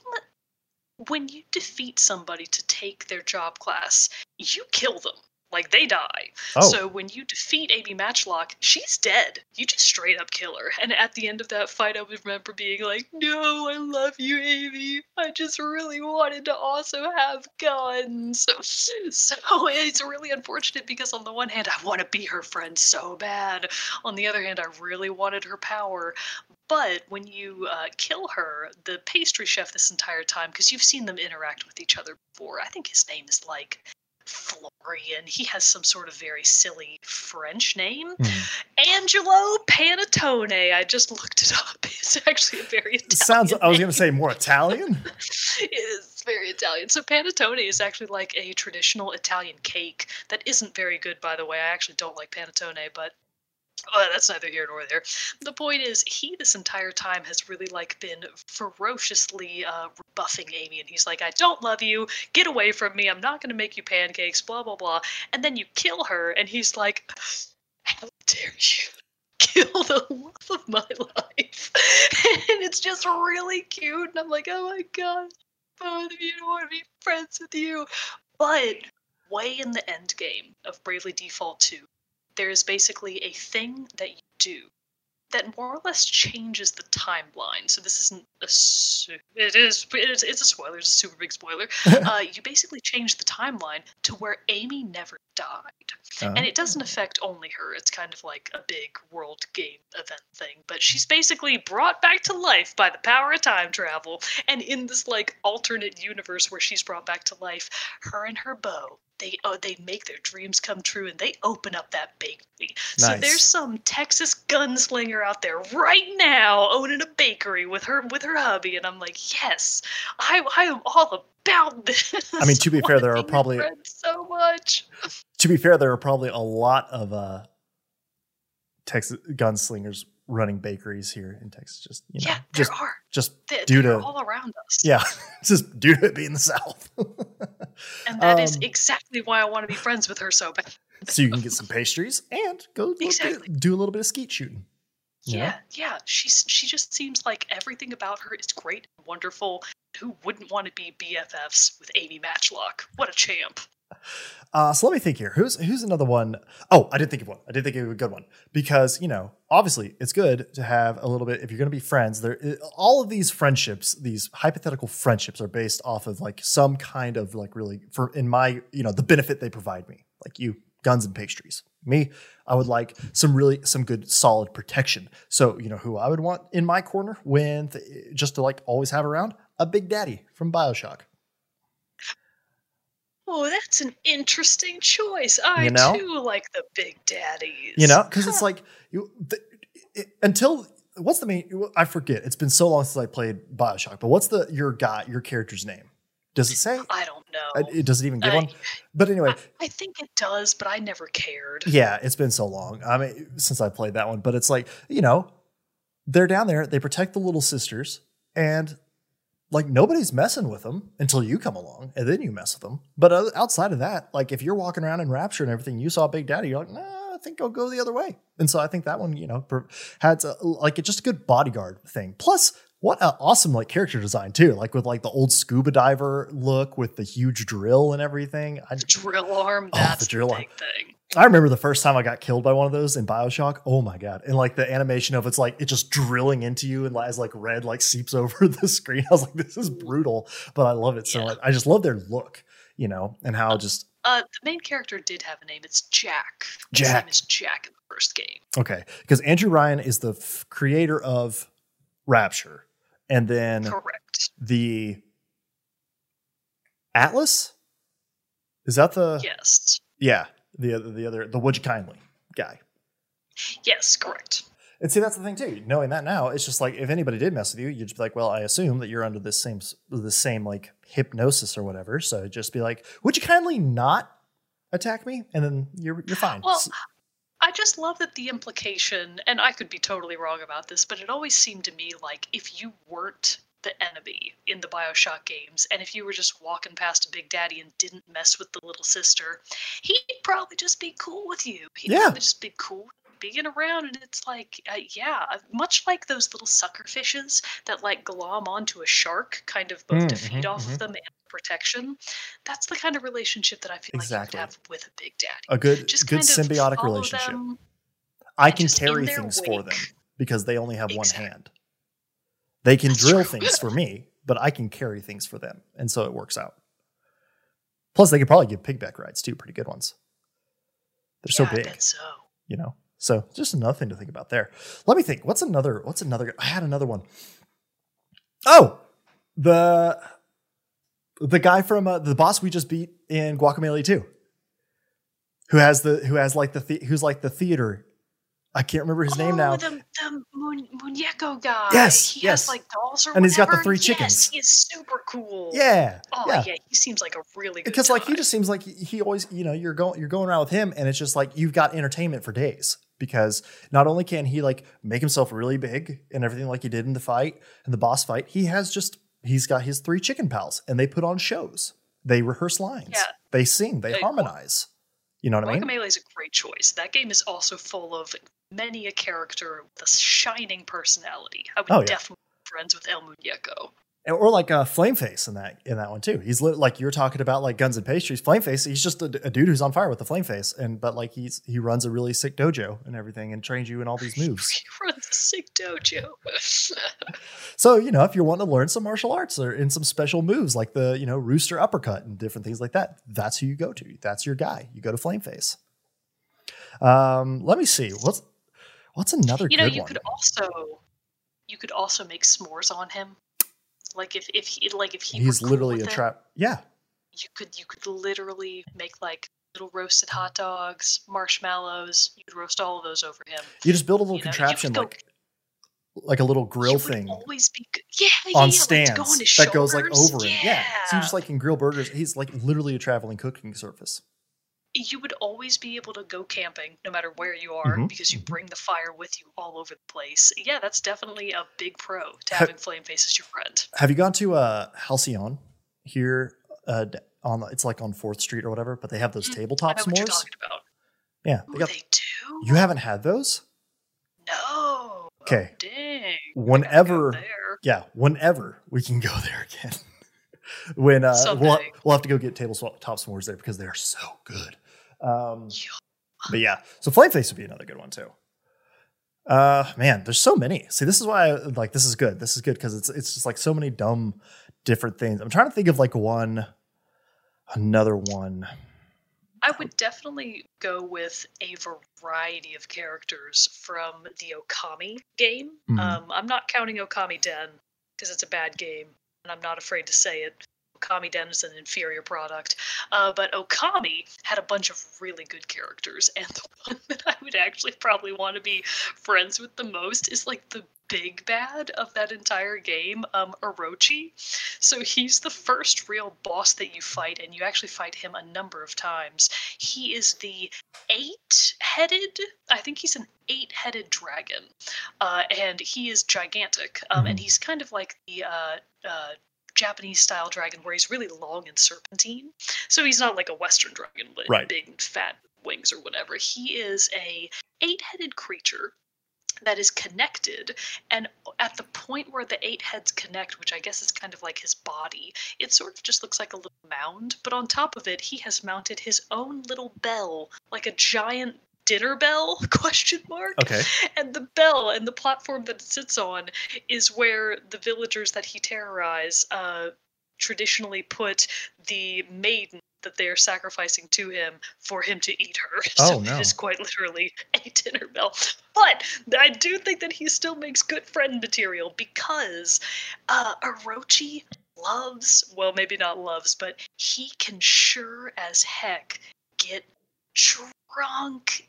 S2: when you defeat somebody to take their job class, you kill them. Like they die.
S1: Oh,
S2: So when you defeat Aimee Matchlock, she's dead. You just straight up kill her. And at the end of that fight, I would remember being like, "No, I love you, Aimee. I just really wanted to also have guns." <laughs> So it's really unfortunate because on the one hand, I want to be her friend so bad. On the other hand, I really wanted her power. But when you uh, kill her, the pastry chef this entire time, because you've seen them interact with each other before, I think his name is like Florian. He has some sort of very silly French name.
S1: Mhm.
S2: Angelo Panettone. I just looked it up. <laughs> It's actually a very Italian
S1: sounds. I was gonna say more Italian. <laughs>
S2: It's very Italian. So panettone is actually like a traditional Italian cake that isn't very good, by the way. I actually don't like panettone, but well, that's neither here nor there. The point is, he this entire time has really like been ferociously uh, rebuffing Aimee, and he's like, "I don't love you. Get away from me. I'm not going to make you pancakes." Blah blah blah. And then you kill her, and he's like, "How dare you?" <laughs> Kill the love of my <laughs> life, <laughs> and it's just really cute. And I'm like, oh my god, both of you don't want to be friends with you. But way in the end game of Bravely Default 2, there is basically a thing that you do that more or less changes the timeline. So this isn't a su- it is it's, it's a spoiler, it's a super big spoiler. <laughs> uh, you basically change the timeline to where Aimee never died,
S1: Uh,
S2: and it doesn't affect only her. It's kind of like a big world game event thing, but she's basically brought back to life by the power of time travel. And in this like alternate universe where she's brought back to life, her and her beau they oh they make their dreams come true and they open up that bakery. So there's some Texas gunslinger out there right now owning a bakery with her with her hubby, and I'm like, yes, I I am all about this.
S1: I mean, to be <laughs> fair, there are
S2: Wanna be your
S1: probably-
S2: so much.
S1: to be fair, there are probably a lot of uh, Texas gunslingers running bakeries here in Texas. Just you know,
S2: yeah, there
S1: just
S2: are.
S1: just
S2: They,
S1: due to-
S2: all around us.
S1: yeah, <laughs> just due to it being the South. <laughs>
S2: and that is
S1: um,
S2: exactly why I want to be friends with her so bad. <laughs>
S1: so you can get some pastries and go
S2: Exactly.
S1: do a little bit of skeet shooting. you know?
S2: Yeah, yeah. She's she just seems like everything about her is great, and wonderful. Who wouldn't want to be BFFs with Aimee Matchlock? What a champ!
S1: Uh, so let me think here. Who's who's another one? Oh, I did think of one. I did think of a good one because you know, obviously, it's good to have a little bit. If you're going to be friends, there all of these friendships, these hypothetical friendships, are based off of like some kind of like really for in my you know the benefit they provide me. Like you, guns and pastries. Me, I would like some really some good solid protection. So you know who I would want in my corner when just to like always have around a Big Daddy from Bioshock.
S2: Oh, that's an interesting choice. I
S1: You know?
S2: too like the big daddies.
S1: you know because it's like you the, it, until what's the main i forget it's been so long since i played bioshock but what's the your guy your character's name does it say
S2: I don't
S1: Uh,
S2: know.
S1: it does it even give
S2: I-
S1: one but anyway
S2: I, I think it does, but I never cared.
S1: yeah it's been so long i mean since i played that one but it's like you know they're down there they protect the little sisters and like nobody's messing with them until you come along and then you mess with them but outside of that like if you're walking around in rapture and everything you saw big daddy you're like nah i think i'll go the other way and so i think that one you know had a, like it's just a good bodyguard thing plus what an awesome like character design too like with like the old scuba diver look with the huge drill and everything I,
S2: Drill arm,
S1: Oh, the
S2: that's the,
S1: drill arm.
S2: big thing.
S1: I remember the first time I got killed by one of those in Bioshock. Oh my god! And like the animation of it's like it just drilling into you and as like red like seeps <laughs> over the screen. I was like, this is brutal, but I love it so
S2: Yeah.
S1: much. I just love their look, you know, and how just
S2: Uh, the main character did have a name. It's Jack. His
S1: Jack.
S2: name is Jack in the first game.
S1: okay because Andrew Ryan is the f- creator of Rapture, and then
S2: Correct.
S1: the Atlas. Is that the
S2: Yes.
S1: yeah the other the other the Would You Kindly guy?
S2: Yes, correct.
S1: And see, that's the thing too. Knowing that now, it's just like if anybody did mess with you, you'd just be like, "Well, I assume that you're under this same the same like hypnosis or whatever." So just be like, "Would you kindly not attack me?" And then you're you're fine.
S2: Well, I just love that the implication, and I could be totally wrong about this, but it always seemed to me like if you weren't the enemy in the Bioshock games, and if you were just walking past a Big Daddy and didn't mess with the little sister, he'd probably just be cool with you. He'd
S1: Yeah.
S2: probably just be cool being around, and it's like, uh, yeah, uh, much like those little sucker fishes that like glom onto a shark, kind of both to
S1: Mm,
S2: feed off
S1: mhm.
S2: of them and protection. That's the kind of relationship that I feel
S1: Exactly.
S2: like you have with a Big Daddy
S1: a good
S2: just
S1: good
S2: kind of
S1: symbiotic relationship. I can carry
S2: their
S1: things for them because they only have one hand. They can
S2: That's
S1: drill
S2: true.
S1: things for me, but I can carry things for them, and so it works out. Plus, they could probably give pigback rides too, pretty good ones. They're so
S2: yeah, I
S1: big.
S2: so.
S1: you know so just another thing to think about there let me think what's another what's another i had another one oh the the guy from uh, the boss we just beat in Guacamelee 2 who has the who has like the, the who's like the theater i can't remember his name
S2: oh,
S1: now
S2: the, the Mun- Muñeco guy.
S1: Yes,
S2: he
S1: yes.
S2: has like dolls or
S1: And he's got the
S2: whatever.
S1: three
S2: Yes,
S1: chickens.
S2: he is super cool.
S1: yeah
S2: Oh
S1: yeah
S2: yeah. he seems like a really good
S1: because like he just seems like he- always you know you're going you're going around with him and it's just like you've got entertainment for days because not only can he like make himself really big and everything like he did in the fight and the boss fight he has just he's got his three chicken pals and they put on shows they rehearse lines
S2: Yeah.
S1: they sing they
S2: They-
S1: harmonize you know what i mean
S2: Guacamelee is a great choice. That game is also full of many a character with a shining personality. I would
S1: Oh, yeah.
S2: definitely be friends with El Muñeco.
S1: or like a uh, Flameface in that in that one too. He's li- like you're talking about like guns and pastries. Flameface, he's just a, a, dude who's on fire with the Flameface, and but like he's he runs a really sick dojo and everything, and trains you in all these moves. <laughs>
S2: he runs a sick dojo. <laughs>
S1: so you know, if you're wanting to learn some martial arts or in some special moves like the you know rooster uppercut and different things like that, that's who you go to. That's your guy. You go to Flameface. Um, let me see what's what's another.
S2: You know, you
S1: one?
S2: could also you could also make s'mores on him like if if he like if he
S1: he's literally
S2: cool
S1: a trap. Yeah.
S2: You could you could literally make like little roasted hot dogs, marshmallows. You could roast all of those over him.
S1: You just build a little you contraption know, like like a little grill thing.
S2: Always be good. yeah, yeah
S1: on
S2: yeah,
S1: stands
S2: like
S1: that goes like over
S2: yeah.
S1: him. Yeah, so you just like can grill burgers. He's like literally a traveling cooking surface
S2: you would always be able to go camping no matter where you are mm-hmm. because you bring the fire with you all over the place. Yeah, that's definitely a big pro to having Flameface as your friend.
S1: Have you gone to uh, Halcyon here uh, on it's like on Fourth Street or whatever, but they have those mm-hmm. tabletop s'mores.
S2: Yeah,
S1: they, got,
S2: they do.
S1: You haven't had those?
S2: No.
S1: Okay.
S2: Oh, dang.
S1: Whenever, yeah, whenever we can go <laughs> there again. when uh, we'll, we'll have to go get tabletop s'mores there because they are so good. Um, but yeah, so Flame Face would be another good one too. Uh, man, there's so many. See, this is why I, like this is good. This is good because it's it's just like so many dumb different things. I'm trying to think of like one, another one.
S2: I would definitely go with a variety of characters from the Okami game. Mm-hmm. Um, I'm not counting Okamiden because it's a bad game, and I'm not afraid to say it. Okamiden is an inferior product. Uh, but Okami had a bunch of really good characters, and the <laughs> one that I would actually probably want to be friends with the most is like the big bad of that entire game, um, Orochi. So he's the first real boss that you fight, and you actually fight him a number of times. He is the eight headed, I think he's an eight headed dragon, uh, and he is gigantic. Um, mm-hmm. And he's kind of like the uh, uh, Japanese style dragon where he's really long and serpentine. So he's not like a Western dragon with right. big fat wings or whatever. He is a eight-headed creature that is connected and at the point where the eight heads connect which i guess is kind of like his body it sort of just looks like a little mound but on top of it he has mounted his own little bell like a giant dinner bell <laughs> question mark
S1: okay
S2: and the bell and the platform that it sits on is where the villagers that he terrorize uh, traditionally put the maiden that they are sacrificing to him for him to eat her. <laughs>
S1: Oh,
S2: so
S1: no.
S2: it is quite literally a <laughs> dinner bell. But I do think that he still makes good friend material because uh, Orochi loves, well, maybe not loves, but he can sure as heck get drunk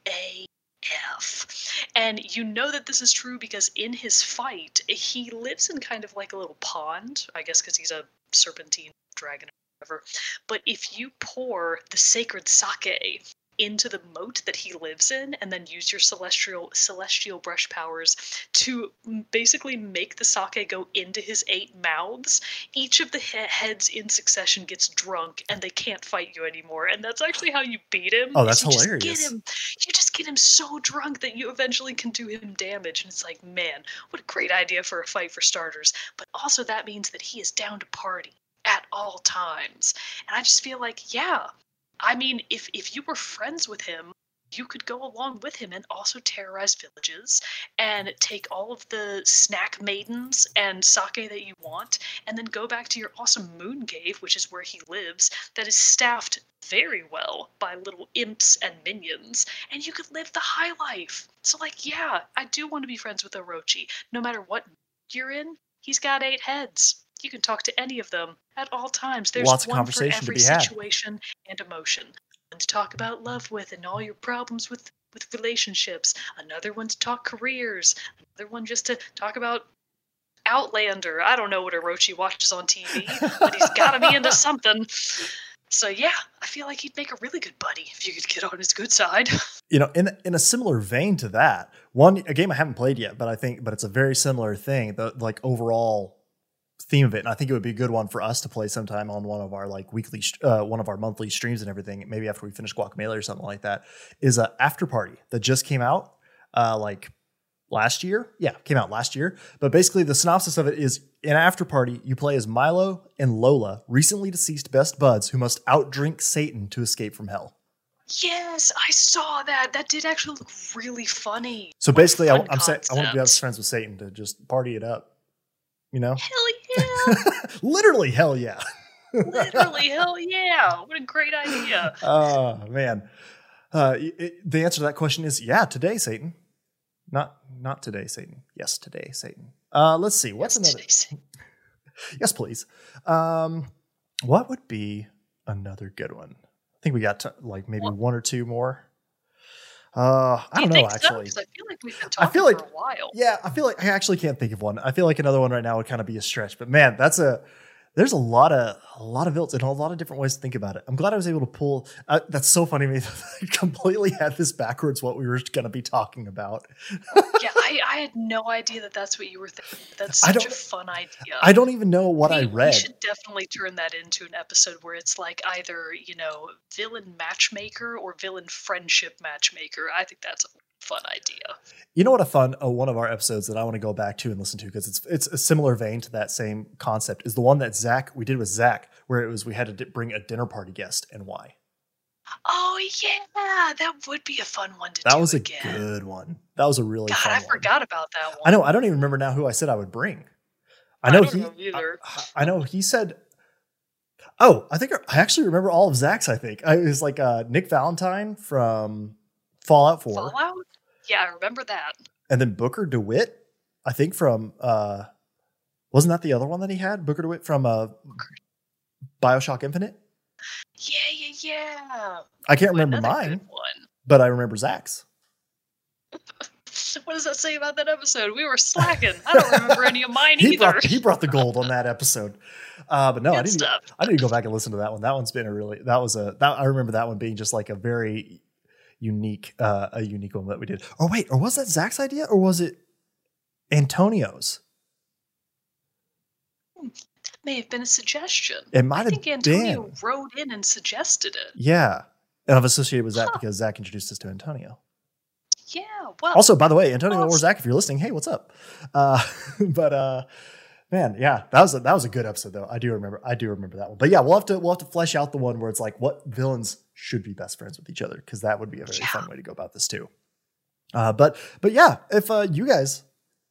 S2: AF. And you know that this is true because in his fight, he lives in kind of like a little pond, I guess because he's a serpentine dragon or whatever. But if you pour the sacred sake into the moat that he lives in and then use your celestial celestial brush powers to basically make the sake go into his eight mouths. Each of the he- heads in succession gets drunk and they can't fight you anymore. And that's actually how you beat him
S1: oh that's
S2: you
S1: hilarious
S2: just get him, you just get him so drunk that you eventually can do him damage. And it's like man what a great idea for a fight for starters. But also that means that he is down to party at all times. And I just feel like, yeah, I mean, if if you were friends with him, you could go along with him and also terrorize villages and take all of the snack maidens and sake that you want and then go back to your awesome moon cave which is where he lives that is staffed very well by little imps and minions and you could live the high life. So like yeah i do want to be friends with orochi. No matter what you're in he's got eight heads you can talk to any of them at all times. There's
S1: Lots of
S2: one
S1: conversation
S2: for every
S1: to be had.
S2: situation and emotion. One to talk about love with and all your problems with with relationships. Another one to talk careers. Another one just to talk about Outlander. I don't know what Orochi watches on TV, but he's got to be into <laughs> something. So yeah, I feel like he'd make a really good buddy if you could get on his good side. <laughs>
S1: You know, in in a similar vein to that, one a game I haven't played yet, but I think but it's a very similar thing. The like overall theme of it and i think it would be a good one for us to play sometime on one of our like weekly uh, one of our monthly streams and everything maybe after we finish guacamelee or something like that is a after party that just came out uh, like last year. Yeah, came out last year. But basically, the synopsis of it is in Afterparty, you play as Milo and Lola, recently deceased best buds who must outdrink Satan to escape from hell.
S2: Yes, I saw that. That did actually look really funny.
S1: So basically, I,
S2: fun
S1: I'm saying I want to be best friends with Satan to just party it up. You know,
S2: Hell yeah! <laughs>
S1: literally, hell yeah. <laughs>
S2: Literally, hell yeah! What a great idea.
S1: Oh man, uh, it- the answer to that question is yeah. Today, Satan. Not not today, Satan. Yes, today, Satan. Uh, let's see. What's
S2: Yes,
S1: another?
S2: today's- <laughs>
S1: Yes, please. Um, what would be another good one? I think we got to, like maybe
S2: Well-
S1: one or two more. Uh, I
S2: Do
S1: don't know
S2: think so? I feel like we've been
S1: I
S2: talking
S1: feel
S2: for a while.
S1: Yeah, I feel like I actually can't think of one. I feel like another one right now would kind of be a stretch. But man, that's a there's a lot of a lot of builds and a lot of different ways to think about it. I'm glad I was able to pull. Uh, that's so funny me. <laughs> I completely had this backwards. What we were going to be talking about. <laughs>
S2: yeah, I, I had no idea that that's what you were thinking. That's such a fun idea.
S1: I don't even know what I
S2: read. We should definitely turn that into an episode where it's like either, you know, villain matchmaker or villain friendship matchmaker. I think that's a fun idea.
S1: You know what a fun uh, one of our episodes that I want to go back to and listen to because it's it's a similar vein to that same concept is the one that Zach we did with Zach where it was we had to di- bring a dinner party guest and why.
S2: Oh yeah, that would be a fun one to
S1: That was a
S2: again.
S1: good one. That was a really
S2: God, I
S1: one.
S2: forgot about that one.
S1: I know. I don't even remember now who I said I would bring. I
S2: I
S1: know
S2: don't
S1: he.
S2: know either.
S1: I, I know he said. Oh, I think I actually remember all of Zach's. I think I, it was like uh, Nick Valentine from Fallout Four,
S2: Fallout? Yeah, I remember that.
S1: and then Booker DeWitt. I think from uh, wasn't that the other one that he had? Booker DeWitt from uh, Bioshock Infinite.
S2: Yeah, yeah, yeah.
S1: I can't
S2: Ooh,
S1: remember mine, but I remember Zach's. <laughs>
S2: What does that say about that episode? We were slacking. I don't remember any of mine <laughs>
S1: He
S2: either.
S1: brought he brought the gold on that <laughs> episode. Uh, but no, I didn't.
S2: stuff.
S1: I need to go back and listen to that one. That one's been a really that was a that I remember that one being just like a very unique uh a unique one that we did. Or wait, or was that Zach's idea or was it Antonio's?
S2: That May have been a suggestion.
S1: It might
S2: I
S1: have
S2: think Antonio
S1: been.
S2: wrote in and suggested it.
S1: Yeah. And I've associated with Zach
S2: Huh.
S1: because Zach introduced us to Antonio.
S2: Yeah, well,
S1: Also, by the way, Antonio or Zach, if you're listening, hey, what's up? Uh, <laughs> but uh, man, yeah, that was a, that was a good episode though. I do remember, I do remember that one. But yeah, we'll have to we'll have to flesh out the one where it's like what villains should be best friends with each other because that would be a very
S2: Yeah.
S1: fun way to go about this too. Uh, but but yeah, if uh, you guys,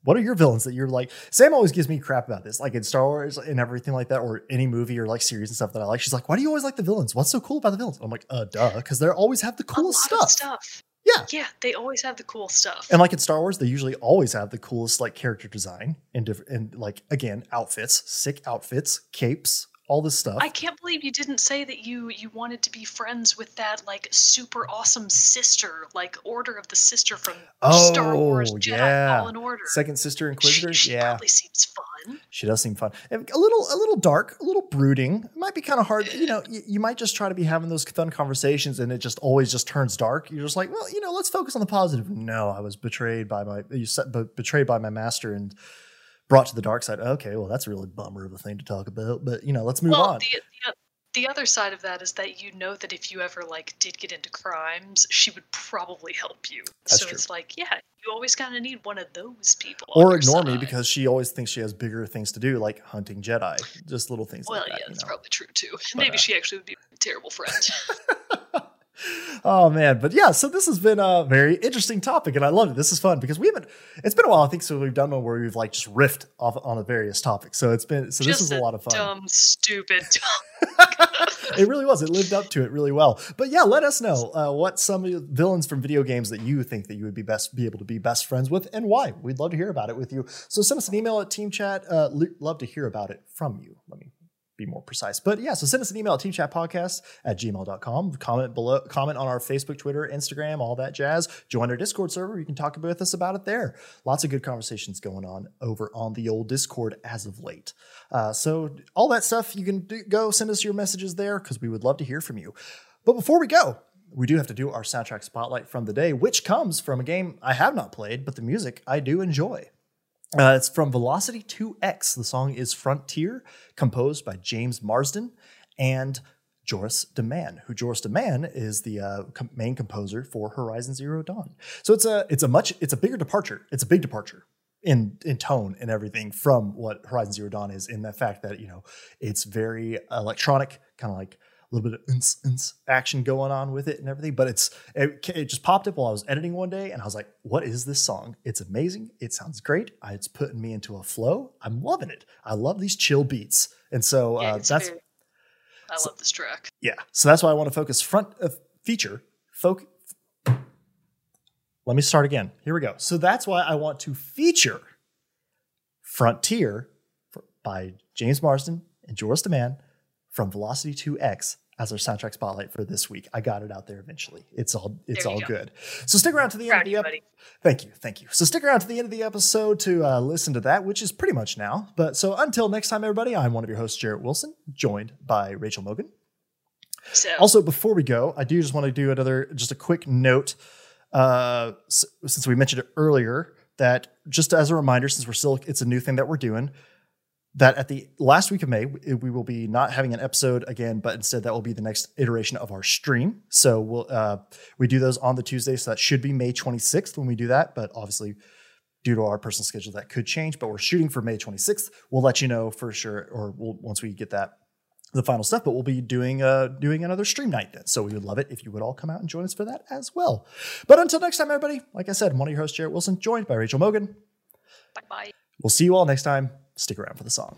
S1: what are your villains that you're like? Sam always gives me crap about this, like in Star Wars and everything like that, or any movie or like series and stuff that I like. She's like, why do you always like the villains? What's so cool about the villains? I'm like, uh, duh, because they always have the coolest stuff.
S2: stuff.
S1: Yeah.
S2: Yeah, they always have the cool stuff.
S1: And like in Star Wars, they usually always have the coolest like character design and different and like again outfits, sick outfits, capes, all this stuff.
S2: I can't believe you didn't say that you you wanted to be friends with that like super awesome sister, like Order of the Sister from Star Wars
S1: Oh,
S2: Jedi
S1: yeah.
S2: Fallen Order.
S1: Second sister
S2: she,
S1: Inquisitor,
S2: she
S1: yeah,
S2: probably seems fun.
S1: She does seem fun. Eh, a little, a little dark, a little brooding. It might be kind of hard. You know, you, you might just try to be having those fun conversations, and it just always just turns dark. You're just like, well, you know, let's focus on the positive. No, I was betrayed by my, you said, but betrayed by my master and brought to the dark side. Okay, well, that's a really bummer of a thing to talk about. But you know, let's move
S2: well,
S1: on.
S2: the, the the other side of that is that you know that if you ever like did get into crimes, she would probably help you.
S1: That's
S2: so
S1: true.
S2: it's like, yeah, you always kind of need one of those people.
S1: or ignore me because she always thinks she has bigger things to do, like hunting Jedi. Just little things
S2: Well,
S1: like
S2: yeah,
S1: that. you know?
S2: probably true too.
S1: But,
S2: Maybe
S1: uh,
S2: she actually would be a terrible friend. <laughs>
S1: oh man, but yeah, so this has been a very interesting topic, and I love it. This is fun because we haven't. It's been a while, I think, so we've done one where we've like just riffed off on a various topics. So it's been so this
S2: Just
S1: is a lot of fun.
S2: Dumb, stupid. <laughs>
S1: it really was. It lived up to it really well. But yeah, let us know uh, what some villains from video games that you think that you would be best be able to be best friends with and why. We'd love to hear about it with you. So send us an email at Team Chat. Uh, lo- love to hear about it from you. Let me be more precise. But yeah, so send us an email at teamchatpodcast at gmail.com. Comment below, comment on our Facebook, Twitter, Instagram, all that jazz. Join our Discord server. You can talk with us about it there. Lots of good conversations going on over on the old Discord as of late. Uh, so all that stuff, you can do, go send us your messages there because we would love to hear from you. But before we go, we do have to do our soundtrack spotlight from the day, which comes from a game I have not played, but the music I do enjoy. Uh, it's from Velocity 2X. The song is Frontier, composed by James Marsden. And Joris de Man, who Joris de Man is the uh, com- main composer for Horizon Zero Dawn. So it's a it's a much it's a bigger departure. It's a big departure in in tone and everything from what Horizon Zero Dawn is. In the fact that you know it's very electronic, kind of like a little bit of ins, ins action going on with it and everything. But it's it, it just popped up while I was editing one day, and I was like, "What is this song? It's amazing. It sounds great. It's putting me into a flow. I'm loving it. I love these chill beats." And so
S2: Yeah,
S1: uh, that's
S2: very- I
S1: so-
S2: love this track.
S1: yeah. So that's why I want to focus front of feature. Folk. Let me start again. Here we go. So that's why I want to feature Frontier by James Marsden and Joris de Man from Velocity 2X as our soundtrack spotlight for this week. I got it out there eventually. It's all it's all
S2: go.
S1: good. So stick around to the end
S2: Proud
S1: of
S2: of
S1: the
S2: you,
S1: ep-
S2: buddy.
S1: Thank you, thank you. So stick around to the end of the episode to uh, listen to that, which is pretty much now. But so until next time, everybody, I'm one of your hosts, Jarrett Wilson, joined by Rachel Mogan.
S2: So
S1: Also, before we go, I do just want to do another, just a quick note. Uh, since we mentioned it earlier, that just as a reminder, since we're still, it's a new thing that we're doing, that at the last week of May, we will be not having an episode again, but instead that will be the next iteration of our stream. So we'll, uh, we do those on the Tuesday. So that should be May 26th when we do that. But obviously, due to our personal schedule, that could change. But we're shooting for May 26th. We'll let you know for sure, or we'll, once we get that the final stuff, but we'll be doing uh doing another stream night then. So we would love it if you would all come out and join us for that as well. But until next time, everybody, like I said, I'm one of your hosts, Jarrett Wilson, joined by Rachel Mogan.
S2: bye bye.
S1: We'll see you all next time. Stick around for the song.